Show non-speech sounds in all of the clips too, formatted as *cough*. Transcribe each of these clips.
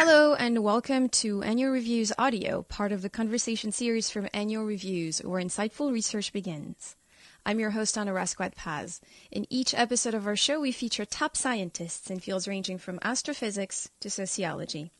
Hello and welcome to Annual Reviews Audio, part of the conversation series from Annual Reviews, where insightful research begins. I'm your host, Ana Rasquat Paz. In each episode of our show, we feature top scientists in fields ranging from astrophysics to sociology.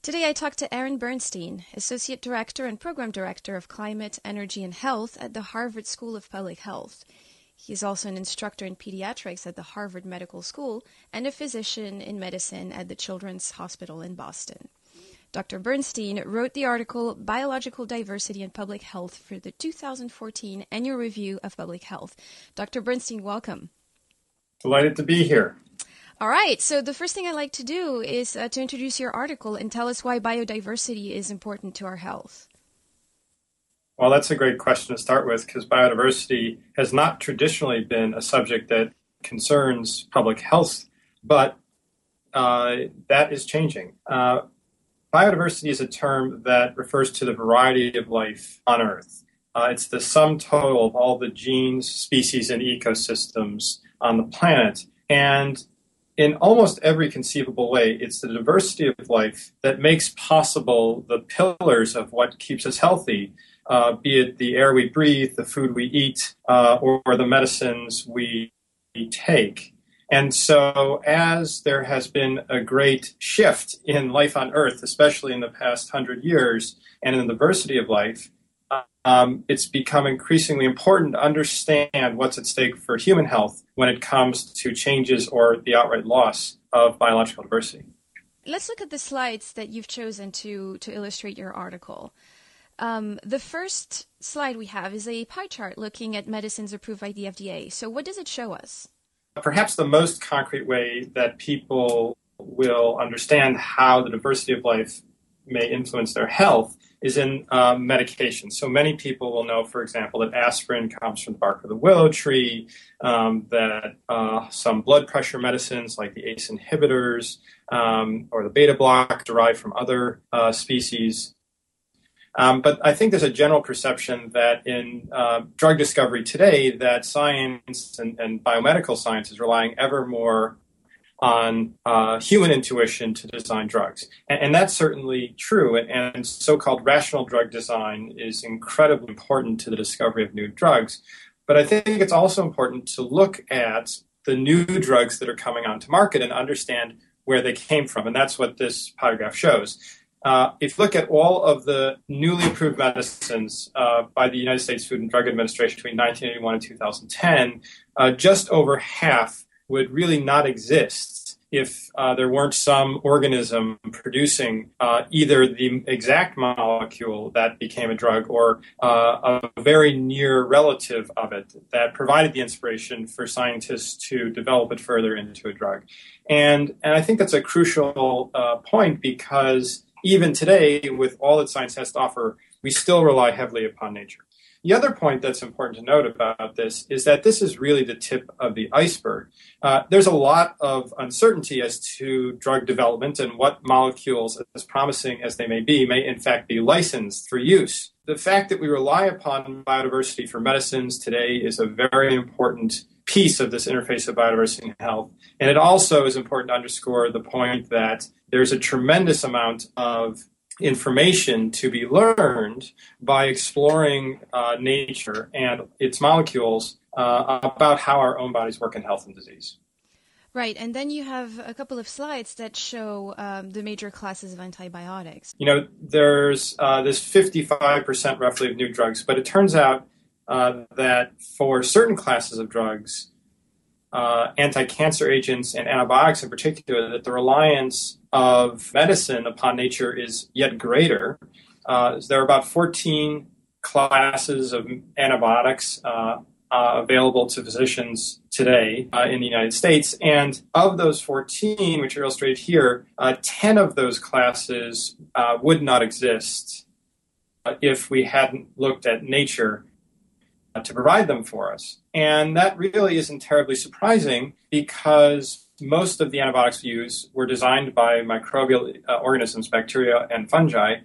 Today, I talked to Aaron Bernstein, Associate Director and Program Director of Climate, Energy, and Health at the Harvard School of Public Health. He is also an instructor in pediatrics at the Harvard Medical School and a physician in medicine at the Children's Hospital in Boston. Dr. Bernstein wrote the article Biological Diversity in Public Health for the 2014 Annual Review of Public Health. Dr. Bernstein, welcome. Delighted to be here. All right, so the first thing I'd like to do is uh, to introduce your article and tell us why biodiversity is important to our health. Well, that's a great question to start with because biodiversity has not traditionally been a subject that concerns public health, but uh, that is changing. Uh, biodiversity is a term that refers to the variety of life on Earth. Uh, it's the sum total of all the genes, species, and ecosystems on the planet. And in almost every conceivable way, it's the diversity of life that makes possible the pillars of what keeps us healthy uh, be it the air we breathe, the food we eat, uh, or, or, the medicines we take. And so, as there has been a great shift in life on Earth, especially in the past hundred years, and in the diversity of life, um, it's become increasingly important to understand what's at stake for human health when it comes to changes or the outright loss of biological diversity. Let's look at the slides that you've chosen to, to illustrate your article. Um, the first slide we have is a pie chart looking at medicines approved by the FDA. So, what does it show us? Perhaps the most concrete way that people will understand how the diversity of life may influence their health is in uh, medication. So many people will know, for example, that aspirin comes from the bark of the willow tree, um, that uh, some blood pressure medicines like the ACE inhibitors um, or the beta block derive from other uh, species. Um, but I think there's a general perception that in uh, drug discovery today, that science and, and, biomedical science is relying ever more on uh, human intuition to design drugs, and, and that's certainly true. And, and, so-called rational drug design is incredibly important to the discovery of new drugs. But I think it's also important to look at the new drugs that are coming onto market and understand where they came from, and that's what this pie graph shows. Uh, if you look at all of the newly approved medicines uh, by the United States Food and Drug Administration between 1981 and 2010, uh, just over half would really not exist if uh, there weren't some organism producing uh, either the exact molecule that became a drug or uh, a very near relative of it that provided the inspiration for scientists to develop it further into a drug. And, and I think that's a crucial point because even today, with all that science has to offer, we still rely heavily upon nature. The other point that's important to note about this is that this is really the tip of the iceberg. Uh, there's a lot of uncertainty as to drug development and what molecules, as promising as they may be, may in fact be licensed for use. The fact that we rely upon biodiversity for medicines today is a very important piece of this interface of biodiversity and health. And it also is important to underscore the point that there's a tremendous amount of information to be learned by exploring uh, nature and its molecules uh, about how our own bodies work in health and disease. Right, and then you have a couple of slides that show um, the major classes of antibiotics. You know, there's uh, this 55% roughly of new drugs, but it turns out uh, that for certain classes of drugs, uh, anti-cancer agents and antibiotics in particular, that the reliance of medicine upon nature is yet greater. Uh, there are about 14 classes of antibiotics uh, uh available to physicians today uh, in the United States. And of those 14, which are illustrated here, 10 of those classes would not exist if we hadn't looked at nature to provide them for us. And that really isn't terribly surprising because most of the antibiotics we use were designed by microbial uh, organisms, bacteria and fungi,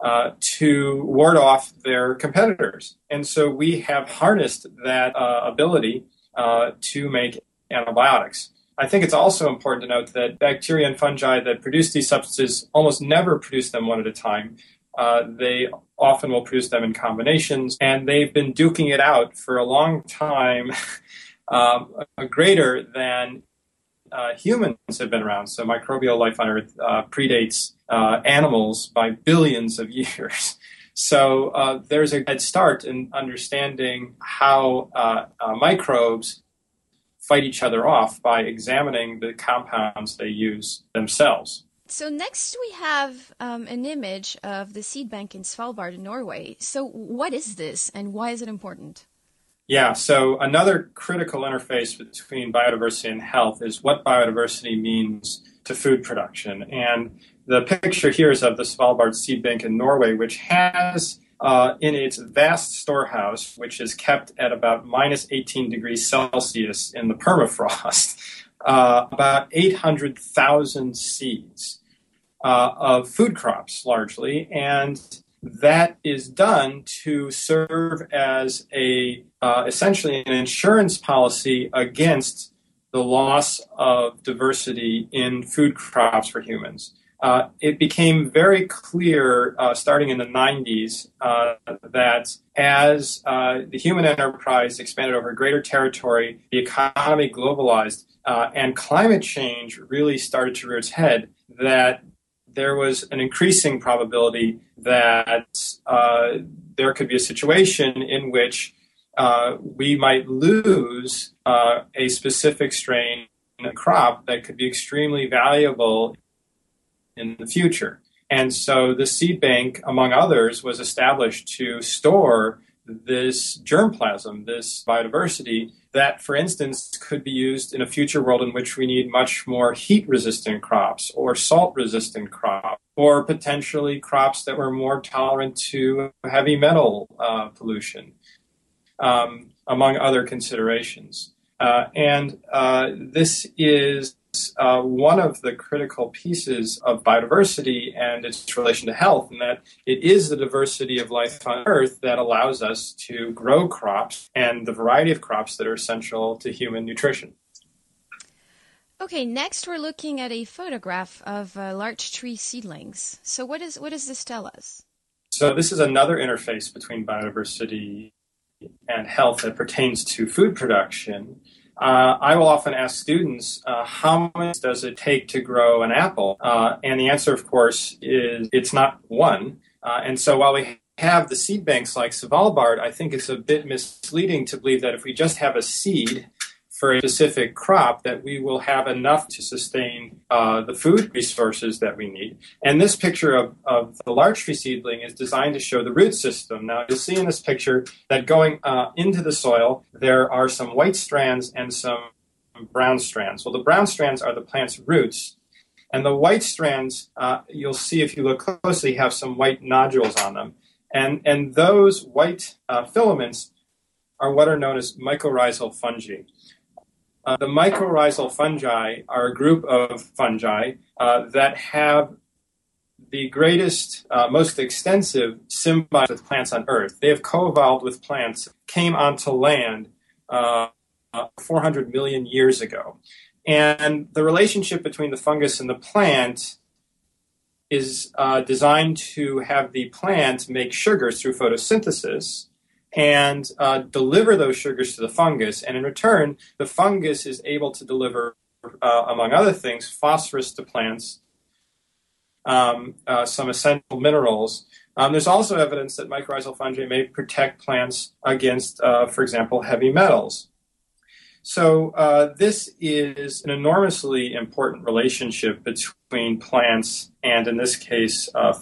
uh, to ward off their competitors. And so we have harnessed that uh, ability uh, to make antibiotics. I think it's also important to note that bacteria and fungi that produce these substances almost never produce them one at a time. Uh, they often will produce them in combinations, and they've been duking it out for a long time, *laughs* um, greater than uh, humans have been around. So microbial life on Earth uh, predates uh, animals by billions of *laughs* years. So uh, there's a head start in understanding how uh, microbes fight each other off by examining the compounds they use themselves. So next we have um, an image of the seed bank in Svalbard, in Norway. So what is this, and why is it important? Yeah, so another critical interface between biodiversity and health is what biodiversity means to food production. And the picture here is of the Svalbard Seed Bank in Norway, which has uh, in its vast storehouse, which is kept at about minus 18 degrees Celsius in the permafrost, *laughs* uh, about 800,000 seeds uh, of food crops largely. And that is done to serve as a uh, essentially an insurance policy against the loss of diversity in food crops for humans. Uh, it became very clear uh, starting in the 90s uh, that as uh, the human enterprise expanded over greater territory, the economy globalized, uh, and climate change really started to rear its head, that there was an increasing probability that there could be a situation in which we might lose a specific strain in a crop that could be extremely valuable in the future. And so the seed bank, among others, was established to store this germplasm, this biodiversity, that, for instance, could be used in a future world in which we need much more heat resistant crops or salt resistant crops, or potentially crops that were more tolerant to heavy metal uh, pollution, um, among other considerations. Uh, and uh, this is uh, one of the critical pieces of biodiversity and its relation to health, and that it is the diversity of life on Earth that allows us to grow crops and the variety of crops that are essential to human nutrition. Okay, next we're looking at a photograph of uh, larch tree seedlings. So, what, is, what does this tell us? So, this is another interface between biodiversity and health that pertains to food production. Uh, I will often ask students, uh, how much does it take to grow an apple? Uh, and the answer, of course, is it's not one. Uh, and so while we have the seed banks like Svalbard, I think it's a bit misleading to believe that if we just have a seed, for a specific crop that we will have enough to sustain uh, the food resources that we need. And this picture of, of the larch tree seedling is designed to show the root system. Now, you'll see in this picture that going uh, into the soil, there are some white strands and some brown strands. Well, the brown strands are the plant's roots. And the white strands, uh, you'll see if you look closely, have some white nodules on them. And, and those white uh, filaments are what are known as mycorrhizal fungi. Uh, the mycorrhizal fungi are a group of fungi uh, that have the greatest, uh, most extensive symbiosis with plants on Earth. They have co-evolved with plants, came onto land uh, 400 million years ago. And the relationship between the fungus and the plant is uh, designed to have the plant make sugars through photosynthesis and uh, deliver those sugars to the fungus. And in return, the fungus is able to deliver, uh, among other things, phosphorus to plants, um, uh, some essential minerals. Um, there's also evidence that mycorrhizal fungi may protect plants against, uh, for example, heavy metals. So uh, this is an enormously important relationship between plants and, in this case, uh,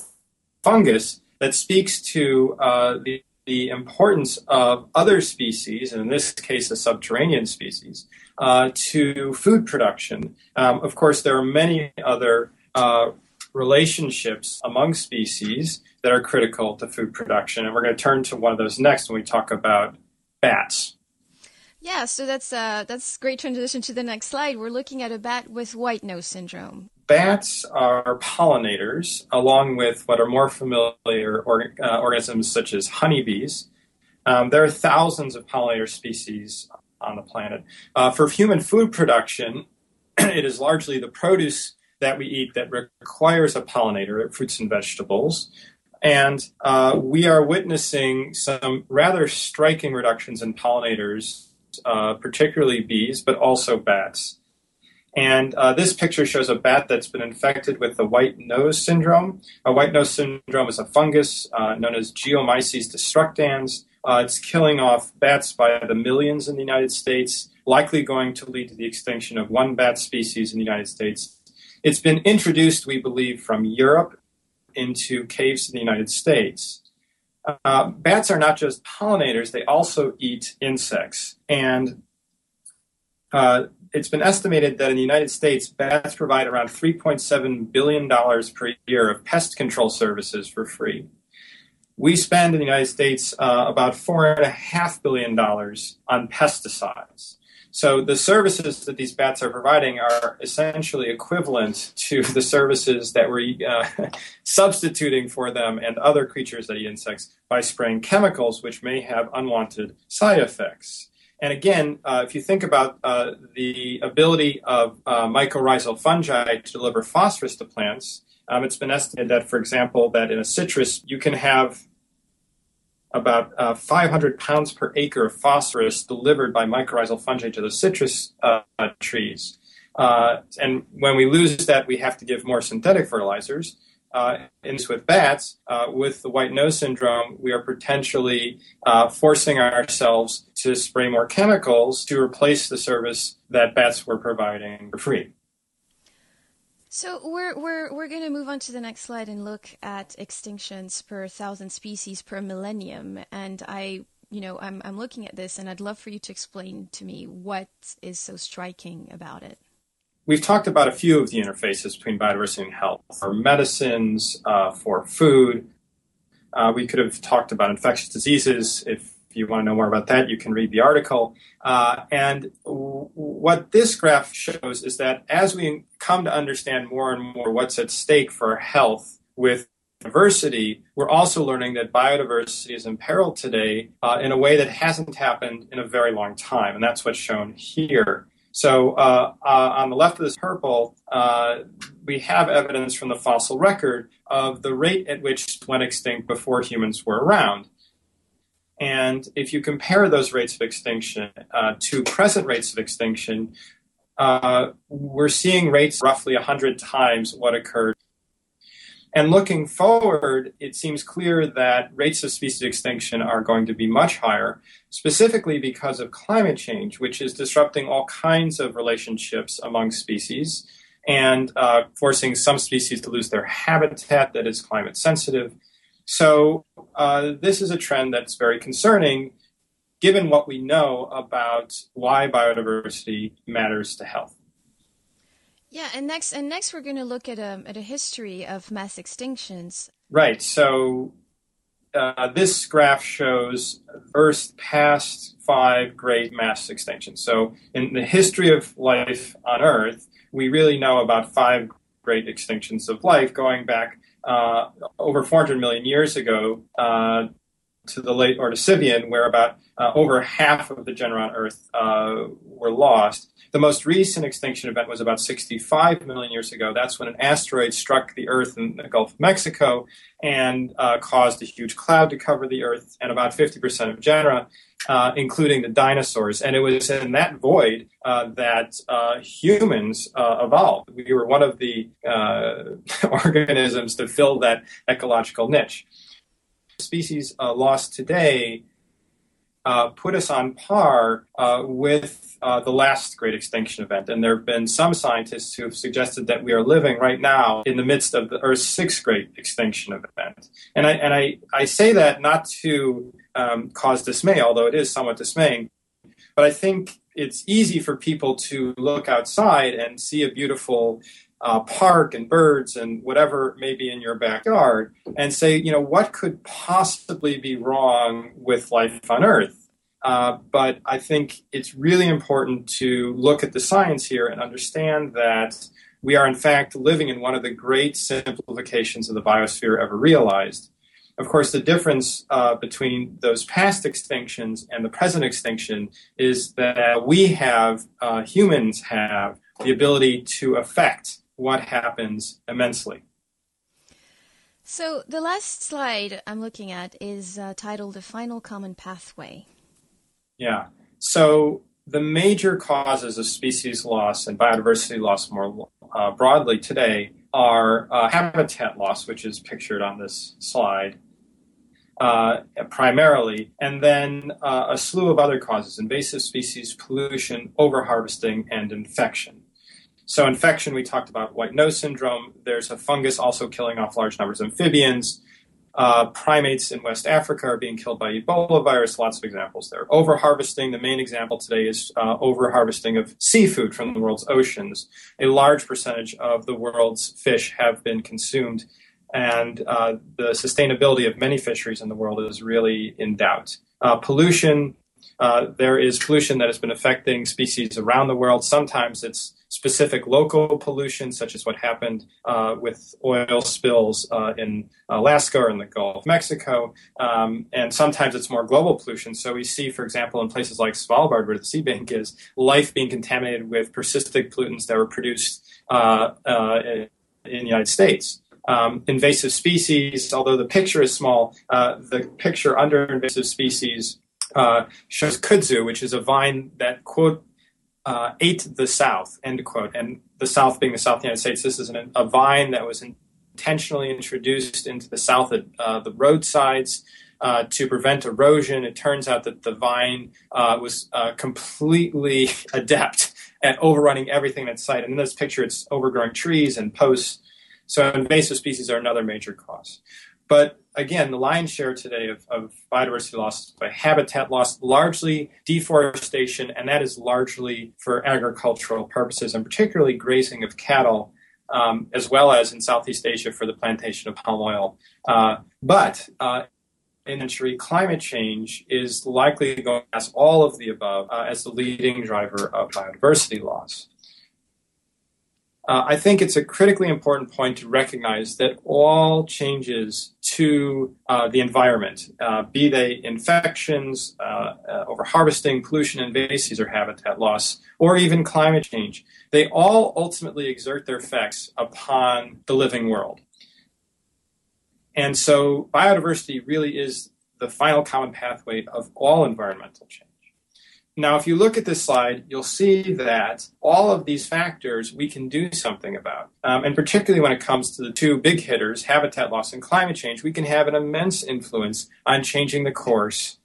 fungus that speaks to the the importance of other species, and in this case, a subterranean species, uh, to food production. Um, of course, there are many other uh, relationships among species that are critical to food production, and we're going to turn to one of those next when we talk about bats. Yeah, so that's uh, that's great transition to the next slide. We're looking at a bat with white nose syndrome bats are pollinators, along with what are more familiar or, uh, organisms such as honeybees. Um, there are thousands of pollinator species on the planet. Uh, for human food production, *clears throat* it is largely the produce that we eat that requires a pollinator, fruits and vegetables. And uh, we are witnessing some rather striking reductions in pollinators, uh, particularly bees, but also bats. And uh, this picture shows a bat that's been infected with the white nose syndrome. A white nose syndrome is a fungus uh, known as Geomyces destructans. Uh, it's killing off bats by the millions in the United States, likely going to lead to the extinction of one bat species in the United States. It's been introduced, we believe, from Europe into caves in the United States. Uh, bats are not just pollinators, they also eat insects. And uh, it's been estimated that in the United States, bats provide around $3.7 billion per year of pest control services for free. We spend in the United States uh, about $4.5 billion on pesticides. So the services that these bats are providing are essentially equivalent to *laughs* the services that we're uh, *laughs* substituting for them and other creatures that eat insects by spraying chemicals which may have unwanted side effects. And again, uh, if you think about uh, the ability of uh, mycorrhizal fungi to deliver phosphorus to plants, um, it's been estimated that, for example, that in a citrus you can have about uh, 500 pounds per acre of phosphorus delivered by mycorrhizal fungi to the citrus uh, trees. Uh, and when we lose that, we have to give more synthetic fertilizers. Uh, with bats, uh, with the white nose syndrome, we are potentially uh, forcing ourselves to spray more chemicals to replace the service that bats were providing for free. So we're we're we're going to move on to the next slide and look at extinctions per thousand species per millennium. And I, you know, I'm I'm looking at this, and I'd love for you to explain to me what is so striking about it. We've talked about a few of the interfaces between biodiversity and health for medicines, uh, for food. Uh, we could have talked about infectious diseases if you want to know more about that, you can read the article. Uh, and w- what this graph shows is that as we come to understand more and more what's at stake for health with diversity, we're also learning that biodiversity is imperiled today uh, in a way that hasn't happened in a very long time. And that's what's shown here. So uh, uh, on the left of this purple, uh, we have evidence from the fossil record of the rate at which went extinct before humans were around. And if you compare those rates of extinction uh, to present rates of extinction, uh, we're seeing rates roughly 100 times what occurred. And looking forward, it seems clear that rates of species extinction are going to be much higher, specifically because of climate change, which is disrupting all kinds of relationships among species and uh, forcing some species to lose their habitat that is climate sensitive so uh, this is a trend that's very concerning given what we know about why biodiversity matters to health. Yeah, and next and next we're going to look at a um, at a history of mass extinctions. Right. So uh, this graph shows Earth's past five great mass extinctions. So in the history of life on Earth, we really know about five great extinctions of life going back uh, over 400 million years ago uh, to the late Ordovician, where about uh, over half of the genera on Earth uh, were lost. The most recent extinction event was about 65 million years ago. That's when an asteroid struck the Earth in the Gulf of Mexico and uh, caused a huge cloud to cover the Earth, and about 50% of genera uh, including the dinosaurs. And it was in that void uh, that uh, humans evolved. We were one of the *laughs* organisms to fill that ecological niche. Species uh, lost today put us on par with the last great extinction event. And there have been some scientists who have suggested that we are living right now in the midst of the Earth's sixth great extinction event. And I, and I, I say that not to um, cause dismay, although it is somewhat dismaying. But I think it's easy for people to look outside and see a beautiful uh, park and birds and whatever may be in your backyard and say, you know, what could possibly be wrong with life on Earth? Uh, but I think it's really important to look at the science here and understand that we are, in fact, living in one of the great simplifications of the biosphere ever realized. Of course, the difference uh, between those past extinctions and the present extinction is that we have, uh, humans have, the ability to affect what happens immensely. So, the last slide I'm looking at is uh, titled The Final Common Pathway. Yeah. So, the major causes of species loss and biodiversity loss more uh, broadly today are uh, habitat loss, which is pictured on this slide, uh, primarily, and then uh, a slew of other causes invasive species, pollution, overharvesting, and infection. So, infection, we talked about white nose syndrome. There's a fungus also killing off large numbers of amphibians. Uh, primates in West Africa are being killed by Ebola virus. Lots of examples there. Overharvesting, the main example today is uh, overharvesting of seafood from the world's oceans. A large percentage of the world's fish have been consumed, and uh, the sustainability of many fisheries in the world is really in doubt. Uh, pollution, uh, there is pollution that has been affecting species around the world. Sometimes it's specific local pollution, such as what happened uh, with oil spills uh, in Alaska or in the Gulf of Mexico. Um, and sometimes it's more global pollution. So we see, for example, in places like Svalbard, where the seed bank is, life being contaminated with persistent pollutants that were produced uh, uh, in the United States. Um, invasive species, although the picture is small, uh, the picture under invasive species uh, shows kudzu, which is a vine that, quote, uh, ate the South, end quote. And the South being the South of the United States, this is an, a vine that was intentionally introduced into the South at uh, the roadsides uh, to prevent erosion. It turns out that the vine uh, was uh, completely *laughs* adept at overrunning everything in its sight. And in this picture, it's overgrowing trees and posts. So invasive species are another major cause. But again, the lion's share today of, of biodiversity loss by habitat loss, largely deforestation, and that is largely for agricultural purposes, and particularly grazing of cattle, um, as well as in Southeast Asia for the plantation of palm oil. Uh, but uh, century, climate change is likely to go past all of the above uh, as the leading driver of biodiversity loss. Uh, I think it's a critically important point to recognize that all changes to uh, the environment, uh, be they infections, uh, uh, overharvesting, pollution, invasives, or habitat loss, or even climate change, they all ultimately exert their effects upon the living world. And so biodiversity really is the final common pathway of all environmental change. Now, if you look at this slide, you'll see that all of these factors we can do something about. Um, and particularly when it comes to the two big hitters, habitat loss and climate change, we can have an immense influence on changing the course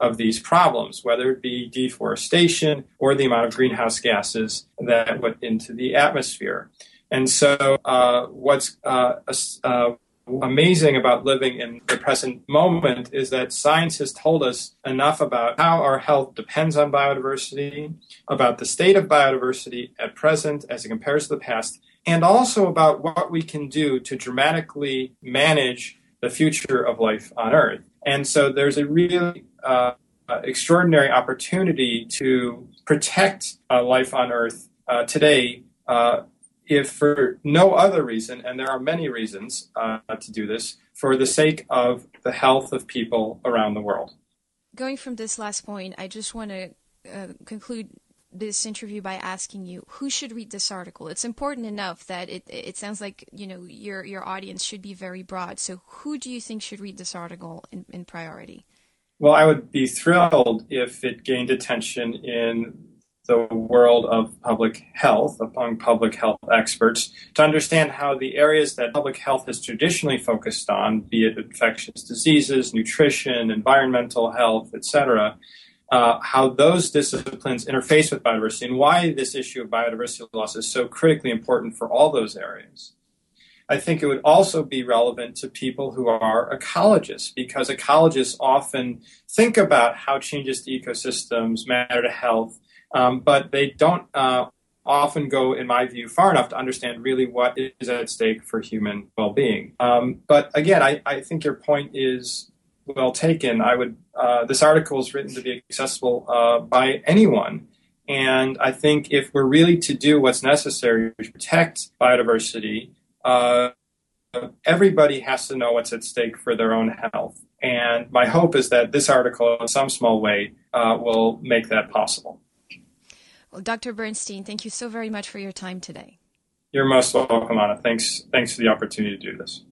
of these problems, whether it be deforestation or the amount of greenhouse gases that went into the atmosphere. And so, uh, what's uh, uh, amazing about living in the present moment is that science has told us enough about how our health depends on biodiversity, about the state of biodiversity at present as it compares to the past, and also about what we can do to dramatically manage the future of life on Earth. And so there's a really uh, extraordinary opportunity to protect uh, life on Earth uh, today uh, if for no other reason, and there are many reasons uh, to do this, for the sake of the health of people around the world. Going from this last point, I just want to uh, conclude this interview by asking you who should read this article. It's important enough that it it sounds like you know your your audience should be very broad. So who do you think should read this article in, in priority? Well, I would be thrilled if it gained attention in the world of public health among public health experts to understand how the areas that public health has traditionally focused on, be it infectious diseases, nutrition, environmental health, etc., uh, how those disciplines interface with biodiversity and why this issue of biodiversity loss is so critically important for all those areas. I think it would also be relevant to people who are ecologists because ecologists often think about how changes to ecosystems matter to health um, but they don't uh, often go, in my view, far enough to understand really what is at stake for human well being. Um, but again, I, I, think your point is well taken. I would uh, this article is written to be accessible uh, by anyone. And I think if we're really to do what's necessary to protect biodiversity, uh, everybody has to know what's at stake for their own health. And my hope is that this article, in some small way, uh, will make that possible. Well, Dr. Bernstein, thank you so very much for your time today. You're most welcome, Anna. Thanks, thanks for the opportunity to do this.